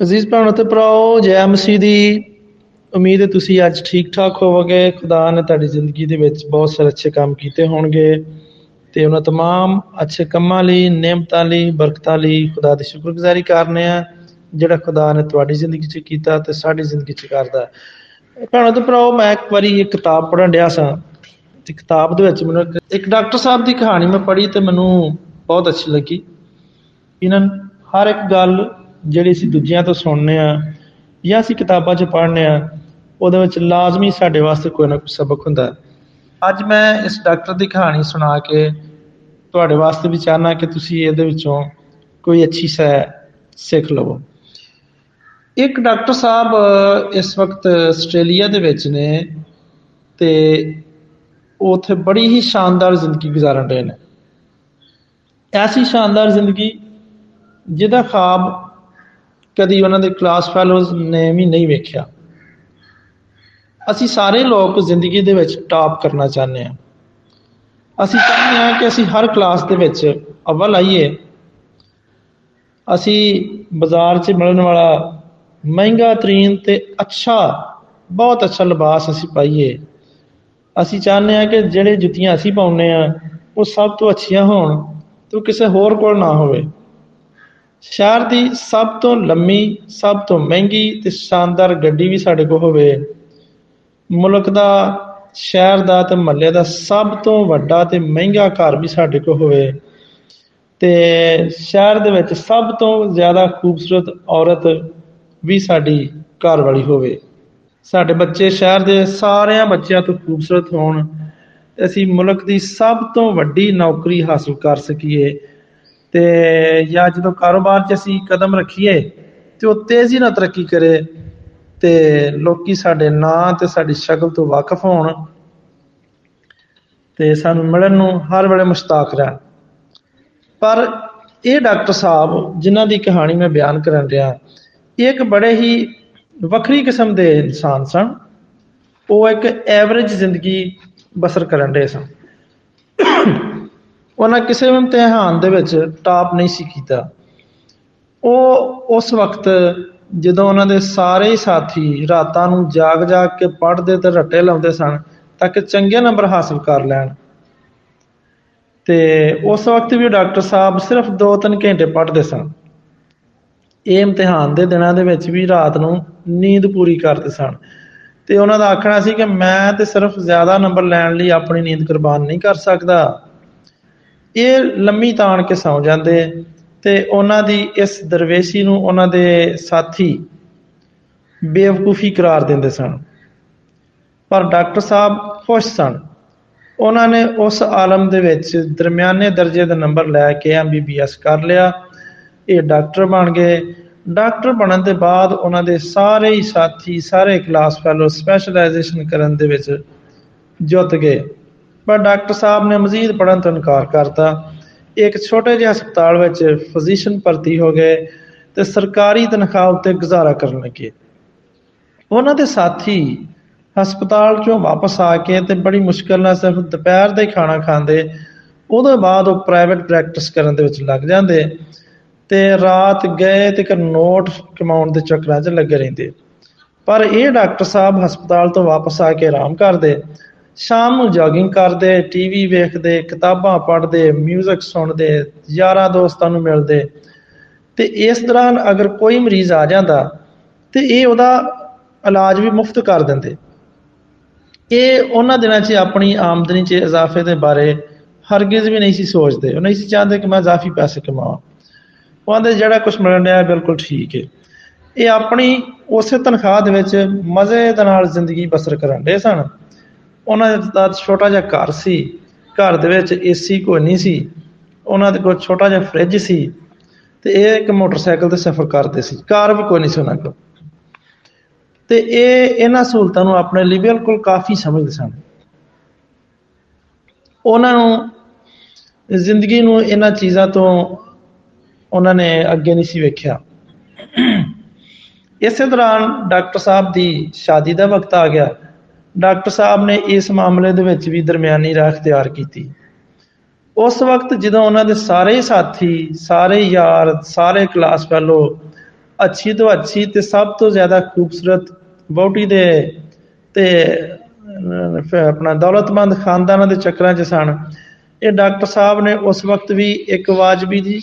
ਅਜ਼ੀਜ਼ ਭੈਣੋ ਤੇ ਭਰਾਓ ਜੈ ਮਸੀਹ ਦੀ ਉਮੀਦ ਹੈ ਤੁਸੀਂ ਅੱਜ ਠੀਕ ਠਾਕ ਹੋਵੋਗੇ ਖੁਦਾ ਨੇ ਤੁਹਾਡੀ ਜ਼ਿੰਦਗੀ ਦੇ ਵਿੱਚ ਬਹੁਤ ਸਾਰੇ ਅੱਛੇ ਕੰਮ ਕੀਤੇ ਹੋਣਗੇ ਤੇ ਉਹਨਾਂ तमाम ਅੱਛੇ ਕੰਮਾਂ ਲਈ ਨਿਮਤਾਂ ਲਈ ਬਰਕਤਾਂ ਲਈ ਖੁਦਾ ਦੀ ਸ਼ੁਕਰਗੁਜ਼ਾਰੀ ਕਰਨੇ ਆ ਜਿਹੜਾ ਖੁਦਾ ਨੇ ਤੁਹਾਡੀ ਜ਼ਿੰਦਗੀ 'ਚ ਕੀਤਾ ਤੇ ਸਾਡੀ ਜ਼ਿੰਦਗੀ 'ਚ ਕਰਦਾ ਭੈਣੋ ਤੇ ਭਰਾਓ ਮੈਂ ਇੱਕ ਵਾਰੀ ਇੱਕ ਕਿਤਾਬ ਪੜ੍ਹਨ ਡਿਆ ਸਾਂ ਤੇ ਕਿਤਾਬ ਦੇ ਵਿੱਚ ਮੈਨੂੰ ਇੱਕ ਡਾਕਟਰ ਸਾਹਿਬ ਦੀ ਕਹਾਣੀ ਮੈਂ ਪੜ੍ਹੀ ਤੇ ਮੈਨੂੰ ਬਹੁਤ ਅੱਛੀ ਲੱਗੀ ਇਹਨਾਂ ਹਰ ਇੱਕ ਗੱਲ ਜਿਹੜੀ ਅਸੀਂ ਦੂਜਿਆਂ ਤੋਂ ਸੁਣਨੇ ਆ ਜਾਂ ਅਸੀਂ ਕਿਤਾਬਾਂ 'ਚ ਪੜ੍ਹਨੇ ਆ ਉਹਦੇ ਵਿੱਚ ਲਾਜ਼ਮੀ ਸਾਡੇ ਵਾਸਤੇ ਕੋਈ ਨਾ ਕੋਈ ਸਬਕ ਹੁੰਦਾ। ਅੱਜ ਮੈਂ ਇਸ ਡਾਕਟਰ ਦੀ ਕਹਾਣੀ ਸੁਣਾ ਕੇ ਤੁਹਾਡੇ ਵਾਸਤੇ ਵੀ ਚਾਹਨਾ ਕਿ ਤੁਸੀਂ ਇਹਦੇ ਵਿੱਚੋਂ ਕੋਈ ਅੱਛੀ ਸੈ ਸਿੱਖ ਲਵੋ। ਇੱਕ ਡਾਕਟਰ ਸਾਹਿਬ ਇਸ ਵਕਤ ਆਸਟ੍ਰੇਲੀਆ ਦੇ ਵਿੱਚ ਨੇ ਤੇ ਉਹ ਉੱਥੇ ਬੜੀ ਹੀ ਸ਼ਾਨਦਾਰ ਜ਼ਿੰਦਗੀ ਗੁਜ਼ਾਰਨ ਰਹੇ ਨੇ। ਐਸੀ ਸ਼ਾਨਦਾਰ ਜ਼ਿੰਦਗੀ ਜਿਹਦਾ ਖਾਬ ਕਦੀ ਉਹਨਾਂ ਦੇ ਕਲਾਸ ਫੈਲੋਜ਼ ਨੇ ਵੀ ਨਹੀਂ ਵੇਖਿਆ। ਅਸੀਂ ਸਾਰੇ ਲੋਕ ਜ਼ਿੰਦਗੀ ਦੇ ਵਿੱਚ ਟਾਪ ਕਰਨਾ ਚਾਹੁੰਦੇ ਹਾਂ। ਅਸੀਂ ਚਾਹੁੰਦੇ ਹਾਂ ਕਿ ਅਸੀਂ ਹਰ ਕਲਾਸ ਦੇ ਵਿੱਚ ਅਵਲ ਆਈਏ। ਅਸੀਂ ਬਾਜ਼ਾਰ 'ਚ ਮਿਲਣ ਵਾਲਾ ਮਹਿੰਗਾ, ਤਰੀਨ ਤੇ ਅੱਛਾ, ਬਹੁਤ ਅੱਛਾ ਲਿਬਾਸ ਅਸੀਂ ਪਾਈਏ। ਅਸੀਂ ਚਾਹੁੰਦੇ ਹਾਂ ਕਿ ਜਿਹੜੇ ਜੁੱਤੀਆਂ ਅਸੀਂ ਪਾਉਨੇ ਆ ਉਹ ਸਭ ਤੋਂ ਅੱਛੀਆਂ ਹੋਣ, ਤੇ ਕਿਸੇ ਹੋਰ ਕੋਲ ਨਾ ਹੋਵੇ। ਸ਼ਹਿਰ ਦੀ ਸਭ ਤੋਂ ਲੰਮੀ, ਸਭ ਤੋਂ ਮਹਿੰਗੀ ਤੇ ਸ਼ਾਨਦਾਰ ਗੱਡੀ ਵੀ ਸਾਡੇ ਕੋਲ ਹੋਵੇ। ਮੁਲਕ ਦਾ, ਸ਼ਹਿਰ ਦਾ ਤੇ ਮਹੱਲੇ ਦਾ ਸਭ ਤੋਂ ਵੱਡਾ ਤੇ ਮਹਿੰਗਾ ਘਰ ਵੀ ਸਾਡੇ ਕੋਲ ਹੋਵੇ। ਤੇ ਸ਼ਹਿਰ ਦੇ ਵਿੱਚ ਸਭ ਤੋਂ ਜ਼ਿਆਦਾ ਖੂਬਸੂਰਤ ਔਰਤ ਵੀ ਸਾਡੀ ਘਰ ਵਾਲੀ ਹੋਵੇ। ਸਾਡੇ ਬੱਚੇ ਸ਼ਹਿਰ ਦੇ ਸਾਰਿਆਂ ਬੱਚਿਆਂ ਤੋਂ ਖੂਬਸੂਰਤ ਹੋਣ। ਅਸੀਂ ਮੁਲਕ ਦੀ ਸਭ ਤੋਂ ਵੱਡੀ ਨੌਕਰੀ ਹਾਸਲ ਕਰ ਸਕੀਏ। ਤੇ ਜਾਂ ਜਦੋਂ ਕਾਰੋਬਾਰ 'ਚ ਅਸੀਂ ਕਦਮ ਰੱਖੀਏ ਤੇ ਉਹ ਤੇਜ਼ੀ ਨਾਲ ਤਰੱਕੀ ਕਰੇ ਤੇ ਲੋਕੀ ਸਾਡੇ ਨਾਂ ਤੇ ਸਾਡੀ ਸ਼ਕਲ ਤੋਂ ਵਾਕਿਫ ਹੋਣ ਤੇ ਸਾਨੂੰ ਮਿਲਣ ਨੂੰ ਹਰ ਵੇਲੇ ਮੁਸ਼ਤਾਕ ਰਹਿਣ। ਪਰ ਇਹ ਡਾਕਟਰ ਸਾਹਿਬ ਜਿਨ੍ਹਾਂ ਦੀ ਕਹਾਣੀ ਮੈਂ ਬਿਆਨ ਕਰਨ ਰਿਹਾ ਇੱਕ ਬੜੇ ਹੀ ਵੱਖਰੀ ਕਿਸਮ ਦੇ ਇਨਸਾਨ ਸਨ। ਉਹ ਇੱਕ ਐਵਰੇਜ ਜ਼ਿੰਦਗੀ ਬਸਰ ਕਰਨ ਦੇ ਸਨ। ਉਹਨਾਂ ਕਿਸੇ ਵੀ ਇਮਤਿਹਾਨ ਦੇ ਵਿੱਚ ਟਾਪ ਨਹੀਂ ਸੀ ਕੀਤਾ। ਉਹ ਉਸ ਵਕਤ ਜਦੋਂ ਉਹਨਾਂ ਦੇ ਸਾਰੇ ਹੀ ਸਾਥੀ ਰਾਤਾਂ ਨੂੰ ਜਾਗ ਜਾਗ ਕੇ ਪੜ੍ਹਦੇ ਤੇ ਰੱਟੇ ਲਾਉਂਦੇ ਸਨ, ਤਾਂ ਕਿ ਚੰਗੇ ਨੰਬਰ ਹਾਸਲ ਕਰ ਲੈਣ। ਤੇ ਉਸ ਵਕਤ ਵੀ ਡਾਕਟਰ ਸਾਹਿਬ ਸਿਰਫ 2-3 ਘੰਟੇ ਪੜ੍ਹਦੇ ਸਨ। ਇਹ ਇਮਤਿਹਾਨ ਦੇ ਦਿਨਾਂ ਦੇ ਵਿੱਚ ਵੀ ਰਾਤ ਨੂੰ ਨੀਂਦ ਪੂਰੀ ਕਰਦੇ ਸਨ। ਤੇ ਉਹਨਾਂ ਦਾ ਆਖਣਾ ਸੀ ਕਿ ਮੈਂ ਤੇ ਸਿਰਫ ਜ਼ਿਆਦਾ ਨੰਬਰ ਲੈਣ ਲਈ ਆਪਣੀ ਨੀਂਦ ਕੁਰਬਾਨ ਨਹੀਂ ਕਰ ਸਕਦਾ। ਇਹ ਲੰਮੀ ਤਾਣ ਕੇ ਸੌ ਜਾਂਦੇ ਤੇ ਉਹਨਾਂ ਦੀ ਇਸ ਦਰਵੇਸ਼ੀ ਨੂੰ ਉਹਨਾਂ ਦੇ ਸਾਥੀ ਬੇਵਕੂਫੀ ਕਰਾਰ ਦਿੰਦੇ ਸਨ। ਪਰ ਡਾਕਟਰ ਸਾਹਿਬ ਖੁਸ਼ ਸਨ। ਉਹਨਾਂ ਨੇ ਉਸ ਆਲਮ ਦੇ ਵਿੱਚ ਦਰਮਿਆਨੇ ਦਰਜੇ ਦਾ ਨੰਬਰ ਲੈ ਕੇ ਐਮਬੀਬੀਐਸ ਕਰ ਲਿਆ। ਇਹ ਡਾਕਟਰ ਬਣ ਗਏ। ਡਾਕਟਰ ਬਣਨ ਦੇ ਬਾਅਦ ਉਹਨਾਂ ਦੇ ਸਾਰੇ ਹੀ ਸਾਥੀ, ਸਾਰੇ ਕਲਾਸ ਫੈਲੋ ਸਪੈਸ਼ਲਾਈਜੇਸ਼ਨ ਕਰਨ ਦੇ ਵਿੱਚ ਜੁੱਟ ਗਏ। ਪਰ ਡਾਕਟਰ ਸਾਹਿਬ ਨੇ ਮਜ਼ੀਦ ਪੜਨ ਤੋਂ ਇਨਕਾਰ ਕਰਤਾ। ਇੱਕ ਛੋਟੇ ਜਿਹੇ ਹਸਪਤਾਲ ਵਿੱਚ ਫਿਜ਼ੀਸ਼ੀਅਨ ਭਰਤੀ ਹੋ ਗਏ ਤੇ ਸਰਕਾਰੀ ਤਨਖਾਹ ਉੱਤੇ ਗੁਜ਼ਾਰਾ ਕਰਨ ਲੱਗੇ। ਉਹਨਾਂ ਦੇ ਸਾਥੀ ਹਸਪਤਾਲ ਚੋਂ ਵਾਪਸ ਆ ਕੇ ਤੇ ਬੜੀ ਮੁਸ਼ਕਲ ਨਾਲ ਸਿਰਫ ਦੁਪਹਿਰ ਦਾ ਹੀ ਖਾਣਾ ਖਾਂਦੇ, ਉਹਦੇ ਬਾਅਦ ਉਹ ਪ੍ਰਾਈਵੇਟ ਪ੍ਰੈਕਟਿਸ ਕਰਨ ਦੇ ਵਿੱਚ ਲੱਗ ਜਾਂਦੇ ਤੇ ਰਾਤ ਗਏ ਤੇ ਕਰ ਨੋਟ ਕਮਾਉਣ ਦੇ ਚੱਕਰਾਂ 'ਚ ਲੱਗੇ ਰਹਿੰਦੇ। ਪਰ ਇਹ ਡਾਕਟਰ ਸਾਹਿਬ ਹਸਪਤਾਲ ਤੋਂ ਵਾਪਸ ਆ ਕੇ ਆਰਾਮ ਕਰਦੇ ਸ਼ਾਮ ਨੂੰ ਜੋਗਿੰਗ ਕਰਦੇ ਟੀਵੀ ਵੇਖਦੇ, ਕਿਤਾਬਾਂ ਪੜ੍ਹਦੇ 뮤직 ਸੁਣਦੇ, ਯਾਰਾਂ ਦੋਸਤਾਂ ਨੂੰ ਮਿਲਦੇ। ਤੇ ਇਸ ਦੌਰਾਨ ਅਗਰ ਕੋਈ ਮਰੀਜ਼ ਆ ਜਾਂਦਾ, ਤੇ ਇਹ ਉਹਦਾ ਇਲਾਜ ਵੀ ਮੁਫਤ ਕਰ ਦਿੰਦੇ। ਇਹ ਉਹਨਾਂ ਦਿਨਾਂ 'ਚ ਆਪਣੀ ਆਮਦਨੀ 'ਚ ਇਜ਼ਾਫੇ ਦੇ ਬਾਰੇ ਹਰਗਿਜ਼ ਵੀ ਨਹੀਂ ਸੀ ਸੋਚਦੇ। ਉਹ ਨਹੀਂ ਸੀ ਚਾਹੁੰਦੇ ਕਿ ਮੈਂ ਇਜ਼ਾਫੀ ਪੈਸੇ ਕਮਾਵਾਂ। ਉਹਦੇ ਜਿਹੜਾ ਕੁਝ ਮਿਲਣ ਰਿਹਾ ਬਿਲਕੁਲ ਠੀਕ ਹੈ ਇਹ ਆਪਣੀ ਉਸੇ ਤਨਖਾਹ ਦੇ ਵਿੱਚ ਮਜ਼ੇ ਦੇ ਨਾਲ ਜ਼ਿੰਦਗੀ ਬਸਰ ਕਰਨ ਦੇ ਸਨ। ਉਹਨਾਂ ਦਾ ਛੋਟਾ ਜਿਹਾ ਘਰ ਸੀ, ਘਰ ਦੇ ਵਿੱਚ ਏਸੀ ਕੋਈ ਨਹੀਂ ਸੀ, ਉਹਨਾਂ ਦੇ ਕੋਲ ਛੋਟਾ ਜਿਹਾ ਫ੍ਰਿਜ ਸੀ ਤੇ ਇਹ ਇੱਕ ਮੋਟਰਸਾਈਕਲ ਤੇ ਸਫ਼ਰ ਕਰਦੇ ਸੀ, ਕਾਰ ਵੀ ਕੋਈ ਨਹੀਂ ਸੀ ਉਹਨਾਂ ਕੋਲ। ਤੇ ਇਹ ਇਹਨਾਂ ਸਹੂਲਤਾਂ ਨੂੰ ਆਪਣੇ ਲਈ ਬਿਲਕੁਲ ਕਾਫੀ ਸਮਝਦੇ ਸਨ। ਉਹਨਾਂ ਨੂੰ ਜ਼ਿੰਦਗੀ ਨੂੰ ਇਹਨਾਂ ਚੀਜ਼ਾਂ ਤੋਂ ਉਹਨਾਂ ਨੇ ਅੱਗੇ ਨਹੀਂ ਸੀ ਵੇਖਿਆ। ਇਸੇ ਦੌਰਾਨ ਡਾਕਟਰ ਸਾਹਿਬ ਦੀ ਸ਼ਾਦੀ ਦਾ ਵਕਤ ਆ ਗਿਆ। ਡਾਕਟਰ ਸਾਹਿਬ ਨੇ ਇਸ ਮਾਮਲੇ ਦੇ ਵਿੱਚ ਵੀ ਦਰਮਿਆਨੀ ਰਾਹ ਇਖਤਿਆਰ ਕੀਤੀ। ਉਸ ਵਕਤ ਜਦੋਂ ਉਹਨਾਂ ਦੇ ਸਾਰੇ ਸਾਥੀ, ਸਾਰੇ ਯਾਰ, ਸਾਰੇ ਕਲਾਸ ਫੈਲੋ ਅੱਛੀ ਤੋਂ ਅੱਛੀ ਤੇ ਸਭ ਤੋਂ ਜ਼ਿਆਦਾ ਖੂਬਸੂਰਤ ਬੌਟੀ ਦੇ ਤੇ ਆਪਣਾ ਦੌਲਤਮੰਦ ਖਾਨਦਾਨਾਂ ਦੇ ਚੱਕਰਾਂ 'ਚ ਸਨ। ਇਹ ਡਾਕਟਰ ਸਾਹਿਬ ਨੇ ਉਸ ਵਕਤ ਵੀ ਇੱਕ ਵਾਜਬੀ ਜੀ,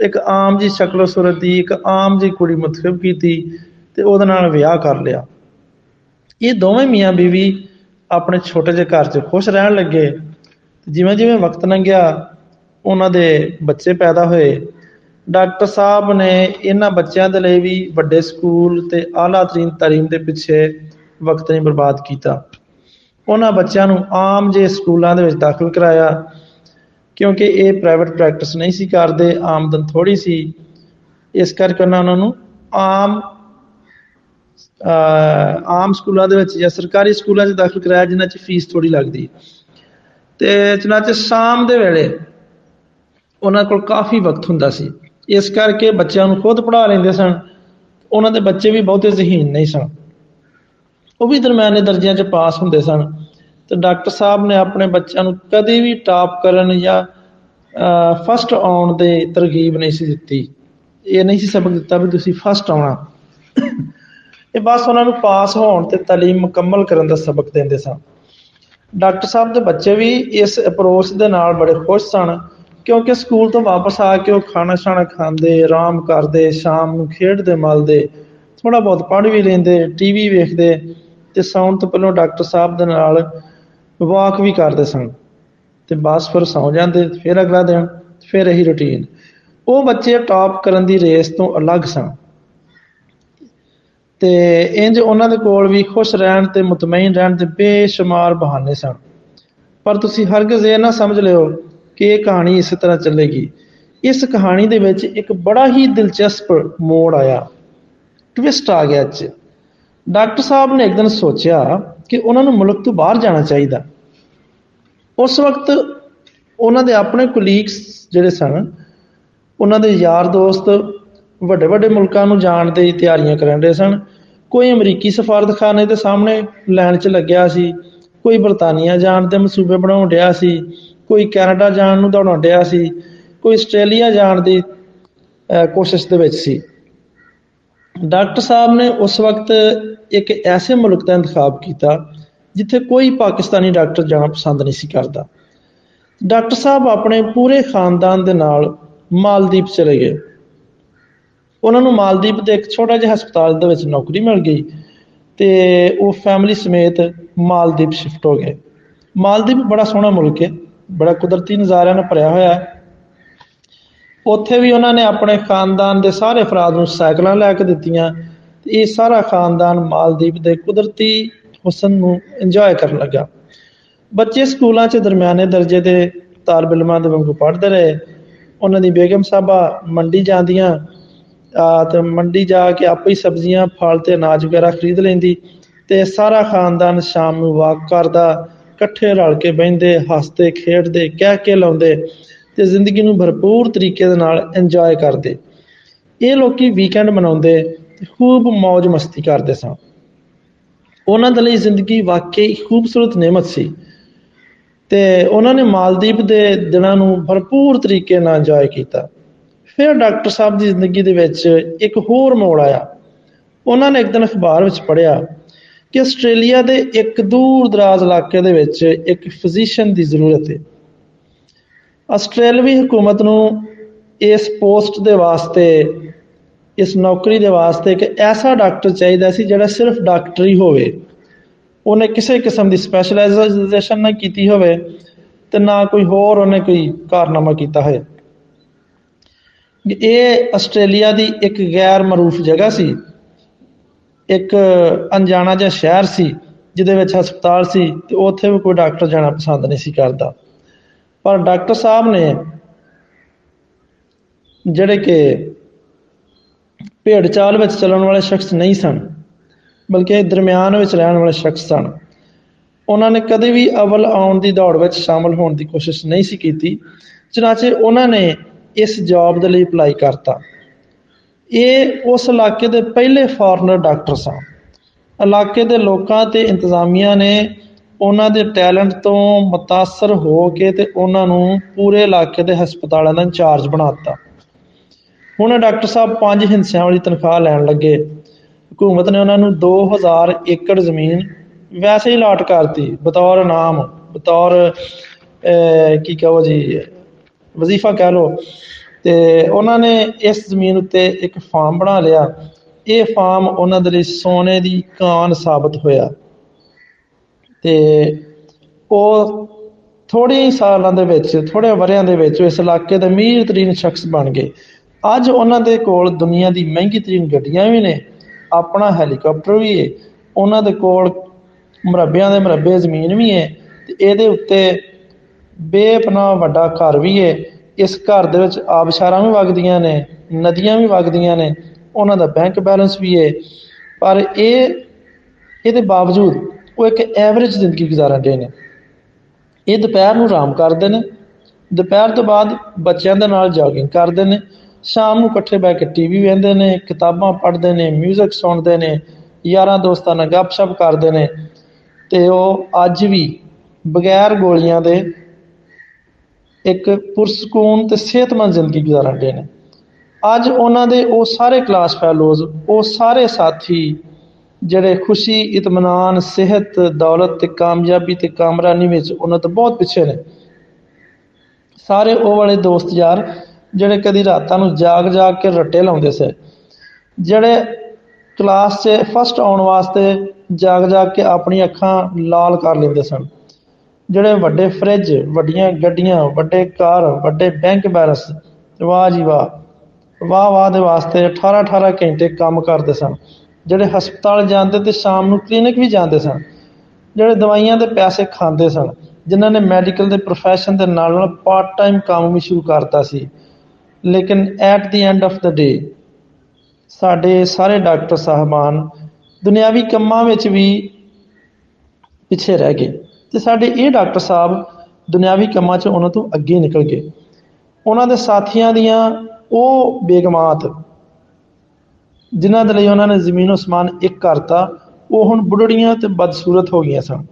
ਇੱਕ ਆਮ ਜੀ ਸ਼ਕਲ ਸੂਰਤ ਦੀ, ਇੱਕ ਆਮ ਜੀ ਕੁੜੀ ਮੁਤਖਬ ਕੀਤੀ ਤੇ ਉਹਦੇ ਨਾਲ ਵਿਆਹ ਕਰ ਲਿਆ। ਇਹ ਦੋਵੇਂ ਮੀਆਂ ਬੀਵੀ ਆਪਣੇ ਛੋਟੇ ਜਿਹੇ ਘਰ 'ਚ ਖੁਸ਼ ਰਹਿਣ ਲੱਗੇ। ਜਿਵੇਂ ਜਿਵੇਂ ਵਕਤ ਲੰਘਿਆ, ਉਹਨਾਂ ਦੇ ਬੱਚੇ ਪੈਦਾ ਹੋਏ। ਡਾਕਟਰ ਸਾਹਿਬ ਨੇ ਇਹਨਾਂ ਬੱਚਿਆਂ ਦੇ ਲਈ ਵੀ ਵੱਡੇ ਸਕੂਲ ਤੇ ਆਲਾ ਤਰੀਨ ਤਾਲੀਮ ਦੇ ਪਿੱਛੇ ਵਕਤ ਨਹੀਂ ਬਰਬਾਦ ਕੀਤਾ। ਉਹਨਾਂ ਬੱਚਿਆਂ ਨੂੰ ਆਮ ਜੇ ਸਕੂਲਾਂ ਦੇ ਵਿੱਚ ਦਾਖਲ ਕਰਾਇਆ, ਕਿਉਂਕਿ ਇਹ ਪ੍ਰਾਈਵੇਟ ਪ੍ਰੈਕਟਿਸ ਨਹੀਂ ਸੀ ਕਰਦੇ, ਆਮਦਨ ਥੋੜੀ ਸੀ। ਇਸ ਕਰਕੇ ਉਹਨਾਂ ਨੂੰ ਆਮ ਆਮ ਸਕੂਲਾਂ ਦੇ ਵਿੱਚ ਜਾਂ ਸਰਕਾਰੀ ਸਕੂਲਾਂ 'ਚ ਦਾਖਲ ਕਰਾਇਆ, ਜਿਨ੍ਹਾਂ 'ਚ ਫੀਸ ਥੋੜੀ ਲੱਗਦੀ। ਤੇ ਚਨਾਚੇ ਸ਼ਾਮ ਦੇ ਵੇਲੇ ਉਹਨਾਂ ਕੋਲ ਕਾਫੀ ਵਕਤ ਹੁੰਦਾ ਸੀ। ਇਸ ਕਰਕੇ ਬੱਚਿਆਂ ਨੂੰ ਖੁਦ ਪੜ੍ਹਾ ਲੈਂਦੇ ਸਨ। ਉਹਨਾਂ ਦੇ ਬੱਚੇ ਵੀ ਬਹੁਤੇ ਜ਼ਹੀਨ ਨਹੀਂ ਸਨ। ਉਹ ਵੀ ਦਰਮਿਆਨੇ ਦਰਜਿਆਂ 'ਚ ਪਾਸ ਹੁੰਦੇ ਸਨ। ਤੇ ਡਾਕਟਰ ਸਾਹਿਬ ਨੇ ਆਪਣੇ ਬੱਚਿਆਂ ਨੂੰ ਕਦੇ ਵੀ ਟਾਪ ਕਰਨ ਜਾਂ ਫਸਟ ਆਉਣ ਦੇ ਤਰਗੀਬ ਨਹੀਂ ਸੀ ਦਿੱਤੀ। ਇਹ ਨਹੀਂ ਸੀ ਸਬਕ ਦਿੱਤਾ ਵੀ ਤੁਸੀਂ ਫਸਟ ਆਉਣਾ। ਇਹ ਬਸ ਉਹਨਾਂ ਨੂੰ ਪਾਸ ਹੋਣ ਤੇ ਤਾਲੀਮ ਮੁਕੰਮਲ ਕਰਨ ਦਾ ਸਬਕ ਦਿੰਦੇ ਸਨ ਡਾਕਟਰ ਸਾਹਿਬ ਦੇ ਬੱਚੇ ਵੀ ਇਸ ਅਪਰੋਚ ਦੇ ਨਾਲ ਬੜੇ ਖੁਸ਼ ਸਨ, ਕਿਉਂਕਿ ਸਕੂਲ ਤੋਂ ਵਾਪਸ ਆ ਕੇ ਉਹ ਖਾਣਾ ਛਾਣਾ ਖਾਂਦੇ, ਆਰਾਮ ਕਰਦੇ, ਸ਼ਾਮ ਨੂੰ ਖੇਡਦੇ, ਮਲਦੇ ਥੋੜਾ ਬਹੁਤ ਪੜ੍ਹ ਵੀ ਲੈਂਦੇ ਟੀਵੀ ਵੇਖਦੇ ਤੇ ਸੌਣ ਤੋਂ ਪਹਿਲਾਂ ਡਾਕਟਰ ਸਾਹਿਬ ਦੇ ਨਾਲ ਵਾਕ ਵੀ ਕਰਦੇ ਸਨ। ਤੇ ਬਸ ਫਿਰ ਸੌ ਜਾਂਦੇ, ਫਿਰ ਅਗਲਾ ਦਿਨ, ਫਿਰ ਇਹੀ ਰੁਟੀਨ ਉਹ ਬੱਚੇ ਟਾਪ ਕਰਨ ਦੀ ਰੇਸ ਤੋਂ ਅਲੱਗ ਸਨ। ਤੇ ਇੰਜ ਉਹਨਾਂ ਦੇ ਕੋਲ ਵੀ ਖੁਸ਼ ਰਹਿਣ ਤੇ ਮਤਮਈਨ ਰਹਿਣ ਦੇ ਬੇਸ਼ੁਮਾਰ ਬਹਾਨੇ ਸਨ। ਪਰ ਤੁਸੀਂ ਹਰਗਜ਼ ਇਹ ਨਾ ਸਮਝ ਲਿਓ ਕਿ ਇਹ ਕਹਾਣੀ ਇਸੇ ਤਰ੍ਹਾਂ ਚੱਲੇਗੀ। ਇਸ ਕਹਾਣੀ ਦੇ ਵਿੱਚ ਇੱਕ ਬੜਾ ਹੀ ਦਿਲਚਸਪ ਮੋੜ ਆਇਆ। ਟਵਿਸਟ ਆ ਗਿਆ ਚ ਡਾਕਟਰ ਸਾਹਿਬ ਨੇ ਇੱਕ ਦਿਨ ਸੋਚਿਆ ਕਿ ਉਹਨਾਂ ਨੂੰ ਮੁਲਕ ਤੋਂ ਬਾਹਰ ਜਾਣਾ ਚਾਹੀਦਾ। ਉਸ ਵਕਤ ਉਹਨਾਂ ਦੇ ਆਪਣੇ ਕੁਲੀਗਸ ਜਿਹੜੇ ਸਨ, ਉਹਨਾਂ ਦੇ ਯਾਰ ਦੋਸਤ ਵੱਡੇ ਵੱਡੇ ਮੁਲਕਾਂ ਨੂੰ ਜਾਣ ਦੀ ਤਿਆਰੀਆਂ ਕਰਨ ਰਹੇ ਸਨ। ਕੋਈ ਅਮਰੀਕੀ ਸਫਾਰਤਖਾਨੇ ਦੇ ਸਾਹਮਣੇ ਲਾਈਨ 'ਚ ਲੱਗਿਆ ਸੀ। ਕੋਈ ਬਰਤਾਨੀਆ ਜਾਣ ਦੇ ਮਸੂਬੇ ਬਣਾਉਣ ਰਿਹਾ ਸੀ। ਕੋਈ ਕੈਨੇਡਾ ਜਾਣ ਨੂੰ ਦੌੜਨ ਰਿਹਾ ਸੀ। ਕੋਈ ਆਸਟ੍ਰੇਲੀਆ ਜਾਣ ਦੀ ਕੋਸ਼ਿਸ਼ ਦੇ ਵਿੱਚ ਸੀ। ਡਾਕਟਰ ਸਾਹਿਬ ਨੇ ਉਸ ਵਕਤ ਇੱਕ ਐਸੇ ਮੁਲਕ ਦਾ ਇੰਤਖਾਬ ਕੀਤਾ, ਜਿੱਥੇ ਕੋਈ ਪਾਕਿਸਤਾਨੀ ਡਾਕਟਰ ਜਾਣਾ ਪਸੰਦ ਨਹੀਂ ਸੀ ਕਰਦਾ। ਡਾਕਟਰ ਸਾਹਿਬ ਆਪਣੇ ਪੂਰੇ ਖਾਨਦਾਨ ਦੇ ਨਾਲ ਮਾਲਦੀਪ ਚਲੇ ਗਏ। ਉਹਨਾਂ ਨੂੰ ਮਾਲਦੀਪ ਦੇ ਇੱਕ ਛੋਟਾ ਜਿਹਾ ਹਸਪਤਾਲ ਦੇ ਵਿੱਚ ਨੌਕਰੀ ਮਿਲ ਗਈ ਤੇ ਉਹ ਫੈਮਿਲੀ ਸਮੇਤ ਮਾਲਦੀਪ ਸ਼ਿਫਟ ਹੋ ਗਏ। ਮਾਲਦੀਪ ਬੜਾ ਸੋਹਣਾ ਮੁਲਕ ਹੈ, ਬੜਾ ਕੁਦਰਤੀ ਨਜ਼ਾਰਿਆਂ ਨਾਲ ਭਰਿਆ ਹੋਇਆ ਹੈ। ਉੱਥੇ ਵੀ ਉਹਨਾਂ ਨੇ ਆਪਣੇ ਖਾਨਦਾਨ ਦੇ ਸਾਰੇ ਅਫਰਾਦ ਨੂੰ ਸਾਈਕਲਾਂ ਲੈ ਕੇ ਦਿੱਤੀਆਂ। ਤੇ ਇਹ ਸਾਰਾ ਖਾਨਦਾਨ ਮਾਲਦੀਪ ਦੇ ਕੁਦਰਤੀ ਹੁਸਨ ਨੂੰ ਇੰਜੋਏ ਕਰਨ ਲੱਗਾ। ਬੱਚੇ ਸਕੂਲਾਂ 'ਚ ਦਰਮਿਆਨੇ ਦਰਜੇ ਦੇ ਤਾਲਬ ਇਲਮਾਂ ਦੇ ਵਾਂਗੂ ਪੜ੍ਹਦੇ ਰਹੇ। ਉਹਨਾਂ ਦੀ ਬੇਗਮ ਸਾਹਿਬਾ ਮੰਡੀ ਜਾਂਦੀਆਂ। ਆ ਤੇ ਮੰਡੀ ਜਾ ਕੇ ਆਪੇ ਹੀ ਸਬਜ਼ੀਆਂ, ਫਲ ਤੇ ਅਨਾਜ ਵਗੈਰਾ ਖਰੀਦ ਲੈਂਦੀ ਤੇ ਸਾਰਾ ਖਾਨਦਾਨ ਸ਼ਾਮ ਨੂੰ ਵਾਕ ਕਰਦਾ, ਇਕੱਠੇ ਰਲ ਕੇ ਬੈੰਦੇ ਹੱਸਦੇ, ਖੇਡਦੇ, ਕਹਿ ਕੇ ਲਾਉਂਦੇ ਤੇ ਜ਼ਿੰਦਗੀ ਨੂੰ ਭਰਪੂਰ ਤਰੀਕੇ ਦੇ ਨਾਲ ਇੰਜੋਏ ਕਰਦੇ। ਇਹ ਲੋਕੀ ਵੀਕਐਂਡ ਮਨਾਉਂਦੇ ਤੇ ਖੂਬ ਮौज ਮਸਤੀ ਕਰਦੇ ਸਨ। ਉਹਨਾਂ ਦੇ ਲਈ ਜ਼ਿੰਦਗੀ ਵਾਕਈ ਖੂਬਸੂਰਤ ਨਿਮਤ ਸੀ ਤੇ ਉਹਨਾਂ ਨੇ ਮਾਲਦੀਪ ਦੇ ਦਿਨਾਂ ਨੂੰ ਭਰਪੂਰ ਤਰੀਕੇ ਨਾਲ ਇੰਜੋਏ ਕੀਤਾ। ਫਿਰ ਡਾਕਟਰ ਸਾਹਿਬ ਦੀ ਜ਼ਿੰਦਗੀ ਦੇ ਵਿੱਚ ਇੱਕ ਹੋਰ ਮੋੜ ਆਇਆ। ਉਹਨਾਂ ਨੇ ਇੱਕ ਦਿਨ ਅਖਬਾਰ ਵਿੱਚ ਪੜ੍ਹਿਆ ਕਿ ਆਸਟ੍ਰੇਲੀਆ ਦੇ ਇੱਕ ਦੂਰ ਦਰਾਜ਼ ਇਲਾਕੇ ਦੇ ਵਿੱਚ ਇੱਕ ਫਿਜ਼ੀਸ਼ੀਅਨ ਦੀ ਜ਼ਰੂਰਤ ਹੈ ਆਸਟ੍ਰੇਲੀਆਈ ਹਕੂਮਤ ਨੂੰ ਇਸ ਪੋਸਟ ਦੇ ਵਾਸਤੇ, ਇਸ ਨੌਕਰੀ ਦੇ ਵਾਸਤੇ ਇੱਕ ਐਸਾ ਡਾਕਟਰ ਚਾਹੀਦਾ ਸੀ ਜਿਹੜਾ ਸਿਰਫ ਡਾਕਟਰੀ ਹੋਵੇ। ਉਹਨੇ ਕਿਸੇ ਕਿਸਮ ਦੀ ਸਪੈਸ਼ਲਾਈਜੇਸ਼ਨ ਨਾ ਕੀਤੀ ਹੋਵੇ ਤੇ ਨਾ ਕੋਈ ਹੋਰ ਉਹਨੇ ਕੋਈ ਕਾਰਨਾਮਾ ਕੀਤਾ ਹੋਵੇ ਇਹ ਆਸਟ੍ਰੇਲੀਆ ਦੀ ਇੱਕ ਗੈਰ ਮਰੂਫ ਜਗ੍ਹਾ ਸੀ। ਇੱਕ ਅਣਜਾਣਾ ਜਿਹਾ ਸ਼ਹਿਰ ਸੀ, ਜਿਹਦੇ ਵਿੱਚ ਹਸਪਤਾਲ ਸੀ ਤੇ ਉੱਥੇ ਵੀ ਕੋਈ ਡਾਕਟਰ ਜਾਣਾ ਪਸੰਦ ਨਹੀਂ ਸੀ ਕਰਦਾ। ਪਰ ਡਾਕਟਰ ਸਾਹਿਬ ਨੇ ਜਿਹੜੇ ਕਿ ਭੇਡ ਚਾਲ ਵਿੱਚ ਚੱਲਣ ਵਾਲੇ ਸ਼ਖਸ ਨਹੀਂ ਸਨ, ਬਲਕਿ ਦਰਮਿਆਨ ਵਿੱਚ ਰਹਿਣ ਵਾਲੇ ਸ਼ਖਸ ਸਨ, ਉਹਨਾਂ ਨੇ ਕਦੇ ਵੀ ਅਵਲ ਆਉਣ ਦੀ ਦੌੜ ਵਿੱਚ ਸ਼ਾਮਲ ਹੋਣ ਦੀ ਕੋਸ਼ਿਸ਼ ਨਹੀਂ ਸੀ ਕੀਤੀ। ਚਨਾਚੇ ਉਹਨਾਂ ਨੇ ਇਸ ਜੌਬ ਦੇ ਲਈ ਅਪਲਾਈ ਕਰਤਾ ਇਹ ਉਸ ਇਲਾਕੇ ਦੇ ਪਹਿਲੇ ਫੋਰਨਰ ਡਾਕਟਰ ਸਨ ਇਲਾਕੇ ਦੇ ਲੋਕਾਂ ਤੇ ਇੰਤਜ਼ਾਮੀਆਂ ਨੇ ਉਹਨਾਂ ਦੇ ਟੈਲੈਂਟ ਤੋਂ متاثر ਹੋ ਕੇ ਤੇ ਉਹਨਾਂ ਨੂੰ ਪੂਰੇ ਇਲਾਕੇ ਦੇ ਹਸਪਤਾਲਾਂ ਦਾ ਇੰਚਾਰਜ ਬਣਾਤਾ ਹੁਣ ਡਾਕਟਰ ਸਾਹਿਬ ਪੰਜ ਹਿੰਸਿਆਂ ਵਾਲੀ ਤਨਖਾਹ ਲੈਣ ਲੱਗੇ ਹਕੂਮਤ ਨੇ ਉਹਨਾਂ ਨੂੰ 2000 ਏਕੜ ਜ਼ਮੀਨ ਵੈਸੇ ਹੀ ਲਾਟ ਕਰਤੀ ਬਤੌਰ ਇਨਾਮ ਬਤੌਰ ਅਹ, ਕੀ ਕਹੋ ਜੀ ਵਜ਼ੀਫਾ ਕਹਿ ਲਓ। ਤੇ ਉਹਨਾਂ ਨੇ ਇਸ ਜ਼ਮੀਨ ਉੱਤੇ ਇੱਕ ਫਾਰਮ ਬਣਾ ਲਿਆ। ਇਹ ਫਾਰਮ ਉਹਨਾਂ ਦੇ ਲਈ ਸੋਨੇ ਦੀ ਕਾਨ ਸਾਬਤ ਹੋਇਆ। ਤੇ ਉਹ ਥੋੜੇ ਹੀ ਸਾਲਾਂ ਦੇ ਵਿੱਚ ਥੋੜੇ ਵਰਿਆਂ ਦੇ ਵਿੱਚ ਇਸ ਇਲਾਕੇ ਦੇ ਅਮੀਰ ਤਰੀਨ ਸ਼ਖਸ ਬਣ ਗਏ। ਅੱਜ ਉਹਨਾਂ ਦੇ ਕੋਲ ਦੁਨੀਆ ਦੀ ਮਹਿੰਗੀ ਤਰੀਨ ਗੱਡੀਆਂ ਵੀ ਨੇ, ਆਪਣਾ ਹੈਲੀਕਾਪਟਰ ਵੀ ਹੈ ਉਹਨਾਂ ਦੇ ਕੋਲ ਮਰੱਬਿਆਂ ਦੇ ਮਰੱਬੇ ਜ਼ਮੀਨ ਵੀ ਹੈ ਤੇ ਇਹਦੇ ਉੱਤੇ ਬੇਪਨਾਹ ਵੱਡਾ ਘਰ ਵੀ ਹੈ ਇਸ ਘਰ ਦੇ ਵਿੱਚ ਆਬਸ਼ਾਰਾਂ ਵੀ ਵਗਦੀਆਂ ਨੇ, ਨਦੀਆਂ ਵੀ ਵਗਦੀਆਂ ਨੇ, ਉਹਨਾਂ ਦਾ ਬੈਂਕ ਬੈਲੈਂਸ ਵੀ ਹੈ ਪਰ ਇਹ, ਇਹਦੇ ਬਾਵਜੂਦ ਉਹ ਇੱਕ ਐਵਰੇਜ ਜ਼ਿੰਦਗੀ ਗੁਜ਼ਾਰਨ ਦੇ ਨੇ। ਇਹ ਦੁਪਹਿਰ ਨੂੰ ਆਰਾਮ ਕਰਦੇ ਨੇ। ਦੁਪਹਿਰ ਤੋਂ ਬਾਅਦ ਬੱਚਿਆਂ ਦੇ ਨਾਲ ਜੋਗਿੰਗ ਕਰਦੇ ਨੇ। ਸ਼ਾਮ ਨੂੰ ਇਕੱਠੇ ਬੈ ਕੇ ਟੀਵੀ ਵੇਖਦੇ ਨੇ, ਕਿਤਾਬਾਂ ਪੜ੍ਹਦੇ ਨੇ 뮤직 ਸੁਣਦੇ ਨੇ, ਯਾਰਾਂ ਦੋਸਤਾਂ ਨਾਲ ਗੱਪਸ਼ਪ ਕਰਦੇ ਨੇ। ਤੇ ਉਹ ਅੱਜ ਵੀ ਬਗੈਰ ਗੋਲੀਆਂ ਦੇ ਇੱਕ ਪੁਰਸਕੂਨ ਤੇ ਸਿਹਤਮੰਦ ਜ਼ਿੰਦਗੀ ਗੁਜ਼ਾਰਨ ਦੇ ਨੇ। ਅੱਜ ਉਹਨਾਂ ਦੇ ਉਹ ਸਾਰੇ ਕਲਾਸ ਫੈਲੋਜ਼, ਉਹ ਸਾਰੇ ਸਾਥੀ ਜਿਹੜੇ ਖੁਸ਼ੀ, ਇਤਮਾਨਾਨ, ਸਿਹਤ, ਦੌਲਤ ਤੇ ਕਾਮਯਾਬੀ ਤੇ ਕਾਮਰਾਨੀ ਵਿੱਚ ਉਹਨਾਂ ਤੋਂ ਬਹੁਤ ਪਿੱਛੇ ਨੇ। ਸਾਰੇ ਉਹ ਵਾਲੇ ਦੋਸਤ ਯਾਰ ਜਿਹੜੇ ਕਦੀ ਰਾਤਾਂ ਨੂੰ ਜਾਗ ਜਾਗ ਕੇ ਰੱਟੇ ਲਾਉਂਦੇ ਸੀ, ਜਿਹੜੇ ਕਲਾਸ 'ਚ ਫਸਟ ਆਉਣ ਵਾਸਤੇ ਜਾਗ ਜਾਗ ਕੇ ਆਪਣੀ ਅੱਖਾਂ ਲਾਲ ਕਰ ਲੈਂਦੇ ਸਨ। ਜਿਹੜੇ ਵੱਡੇ ਫ੍ਰਿਜ ਵੱਡੀਆਂ ਗੱਡੀਆਂ, ਵੱਡੇ ਕਾਰ, ਵੱਡੇ ਬੈਂਕ ਬੈਲੈਂਸ ਵਾਹ ਜੀ ਵਾਹ। ਵਾਹ ਵਾਹ ਦੇ ਵਾਸਤੇ 18 18 ਘੰਟੇ ਕੰਮ ਕਰਦੇ ਸਨ। ਜਿਹੜੇ ਹਸਪਤਾਲ ਜਾਂਦੇ ਤੇ ਸ਼ਾਮ ਨੂੰ ਕਲੀਨਿਕ ਵੀ ਜਾਂਦੇ ਸਨ। ਜਿਹੜੇ ਦਵਾਈਆਂ ਦੇ ਪੈਸੇ ਖਾਂਦੇ ਸਨ, ਜਿਨ੍ਹਾਂ ਨੇ ਮੈਡੀਕਲ ਦੇ profession ਦੇ ਨਾਲ ਨਾਲ ਪਾਰਟ ਟਾਈਮ ਕੰਮ ਵੀ ਸ਼ੁਰੂ ਕਰਤਾ ਸੀ। ਲੇਕਿਨ at the end of the day ਸਾਡੇ ਸਾਰੇ ਡਾਕਟਰ, ਸਾਹਿਬਾਨ ਦੁਨਿਆਵੀ ਕੰਮਾਂ ਵਿੱਚ ਵੀ ਪਿੱਛੇ ਰਹਿ ਗਏ। ਤੇ ਸਾਡੇ ਇਹ ਡਾਕਟਰ ਸਾਹਿਬ ਦੁਨਿਆਵੀ ਕੰਮਾਂ 'ਚ ਉਹਨਾਂ ਤੋਂ ਅੱਗੇ ਨਿਕਲ ਗਏ। ਉਹਨਾਂ ਦੇ ਸਾਥੀਆਂ ਦੀਆਂ ਉਹ ਬੇਗਮਾਤ, ਜਿਨ੍ਹਾਂ ਦੇ ਲਈ ਉਹਨਾਂ ਨੇ ਜ਼ਮੀਨ ਅਸਮਾਨ ਇੱਕ ਕਰਤਾ ਉਹ ਹੁਣ ਬੁੱਢੜੀਆਂ ਤੇ ਬਦਸੂਰਤ ਹੋ ਗਈਆਂ ਸਨ।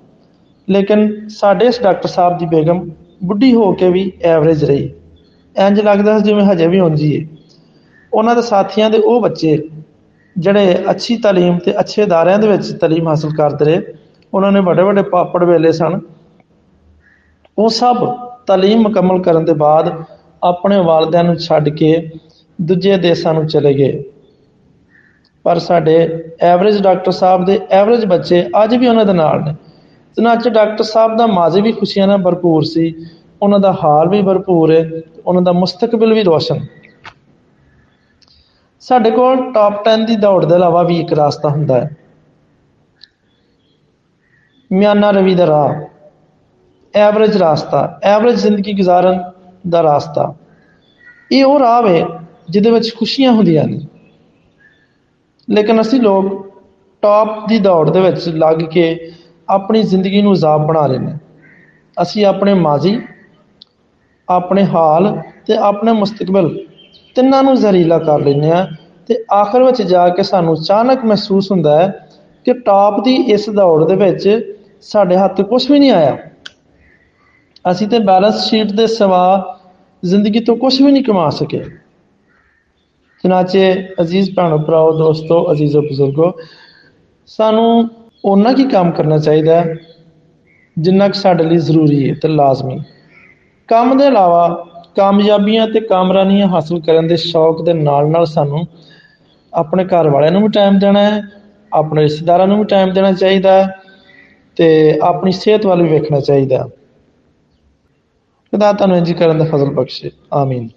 ਲੇਕਿਨ ਸਾਡੇ ਇਸ ਡਾਕਟਰ ਸਾਹਿਬ ਦੀ ਬੇਗਮ ਬੁੱਢੀ ਹੋ ਕੇ ਵੀ ਐਵਰੇਜ ਰਹੀ। ਇੰਜ ਲੱਗਦਾ ਸੀ ਜਿਵੇਂ ਹਜੇ ਵੀ ਉਂਝੀ ਹੈ ਉਹਨਾਂ ਦੇ ਸਾਥੀਆਂ ਦੇ ਉਹ ਬੱਚੇ, ਜਿਹੜੇ ਅੱਛੀ ਤਾਲੀਮ ਤੇ ਅੱਛੇ ਅਦਾਰਿਆਂ ਦੇ ਵਿੱਚ ਤਾਲੀਮ ਹਾਸਲ ਕਰਦੇ ਰਹੇ ਉਹਨਾਂ ਨੇ ਵੱਡੇ ਵੱਡੇ ਪਾਪੜ ਵੇਲੇ ਸਨ। ਉਹ ਸਭ ਤਾਲੀਮ ਮੁਕੰਮਲ ਕਰਨ ਦੇ ਬਾਅਦ ਆਪਣੇ ਵਾਲਿਆਂ ਨੂੰ ਛੱਡ ਕੇ ਦੂਜੇ ਦੇਸ਼ਾਂ ਨੂੰ ਚਲੇ ਗਏ। ਪਰ ਸਾਡੇ ਐਵਰੇਜ ਡਾਕਟਰ ਸਾਹਿਬ ਦੇ ਐਵਰੇਜ ਬੱਚੇ ਅੱਜ ਵੀ ਉਹਨਾਂ ਦੇ ਨਾਲ ਨੇ। ਚਨਾਚ ਡਾਕਟਰ ਸਾਹਿਬ ਦਾ ਮਾਜ਼ੀ ਵੀ ਖੁਸ਼ੀਆਂ ਨਾਲ ਭਰਪੂਰ ਸੀ। ਉਹਨਾਂ ਦਾ ਹਾਲ ਵੀ ਭਰਪੂਰ ਹੈ ਉਹਨਾਂ ਦਾ ਮੁਸਤਕਬਲ ਵੀ ਰੋਸ਼ਨ। ਸਾਡੇ ਕੋਲ ਟਾਪ 10 ਦੀ ਦੌੜ ਦੇ ਇਲਾਵਾ ਵੀ ਇੱਕ ਰਾਸਤਾ ਹੁੰਦਾ ਹੈ। ਮਿਆਨਾ ਰਵੀ ਦਾ ਰਾਹ। ਐਵਰੇਜ ਰਾਸਤਾ, ਐਵਰੇਜ ਜ਼ਿੰਦਗੀ ਗੁਜ਼ਾਰਨ ਦਾ ਰਾਸਤਾ। ਇਹ ਉਹ ਰਾਹ ਹੈ ਜਿਹਦੇ ਵਿੱਚ ਖੁਸ਼ੀਆਂ ਹੁੰਦੀਆਂ ਨੇ। ਲੇਕਿਨ ਅਸੀਂ ਲੋਕ ਟਾਪ ਦੀ ਦੌੜ ਦੇ ਵਿੱਚ ਲੱਗ ਕੇ ਆਪਣੀ ਜ਼ਿੰਦਗੀ ਨੂੰ ਜ਼ਾਬ ਬਣਾ ਲੈਂਦੇ ਹਾਂ ਅਸੀਂ ਆਪਣੇ ਮਾਜ਼ੀ ਆਪਣੇ ਹਾਲ ਤੇ ਆਪਣੇ ਮੁਸਤਕਬਲ ਤਿੰਨਾਂ ਨੂੰ ਜ਼ਹਿਰੀਲਾ ਕਰ ਲੈਂਦੇ ਆ ਤੇ ਆਖਰ ਵਿੱਚ ਜਾ ਕੇ ਸਾਨੂੰ ਅਚਾਨਕ ਮਹਿਸੂਸ ਹੁੰਦਾ ਹੈ ਕਿ ਟਾਪ ਦੀ ਇਸ ਦੌੜ ਦੇ ਵਿੱਚ ਸਾਡੇ ਹੱਥ ਕੁਝ ਵੀ ਨਹੀਂ ਆਇਆ। ਅਸੀਂ ਤੇ ਬੈਲੈਂਸ ਸ਼ੀਟ ਦੇ ਸਿਵਾ ਜ਼ਿੰਦਗੀ ਤੋਂ ਕੁਝ ਵੀ ਨਹੀਂ ਕਮਾ ਸਕੇ। ਚਨਾਚੇ ਅਜ਼ੀਜ਼ ਭੈਣੋ ਭਰਾਓ, ਦੋਸਤੋ, ਅਜ਼ੀਜ਼ੋ ਬਜ਼ੁਰਗੋ, ਸਾਨੂੰ ਉਹਨਾਂ ਕੀ ਕੰਮ ਕਰਨਾ ਚਾਹੀਦਾ ਹੈ ਜਿੰਨਾ ਕਿ ਸਾਡੇ ਲਈ ਜ਼ਰੂਰੀ ਹੈ ਤੇ ਲਾਜ਼ਮੀ। ਕੰਮ ਦੇ ਇਲਾਵਾ ਕਾਮਯਾਬੀਆਂ ਤੇ ਕਾਮਰਾਨੀਆਂ ਹਾਸਲ ਕਰਨ ਦੇ ਸ਼ੌਕ ਦੇ ਨਾਲ ਨਾਲ ਸਾਨੂੰ ਆਪਣੇ ਘਰ ਵਾਲਿਆਂ ਨੂੰ ਵੀ ਟਾਈਮ ਦੇਣਾ ਹੈ, ਆਪਣੇ ਰਿਸ਼ਤੇਦਾਰਾਂ ਨੂੰ ਵੀ ਟਾਈਮ ਦੇਣਾ ਚਾਹੀਦਾ ਹੈ ਤੇ ਆਪਣੀ ਸਿਹਤ ਵੱਲ ਵੀ ਵੇਖਣਾ ਚਾਹੀਦਾ। ਹੈ ਖੁਦਾ ਤੁਹਾਨੂੰ ਇੰਜ ਕਰਨ ਦਾ ਫਜ਼ਲ ਬਖਸ਼ੇ। ਆਮੀਨ।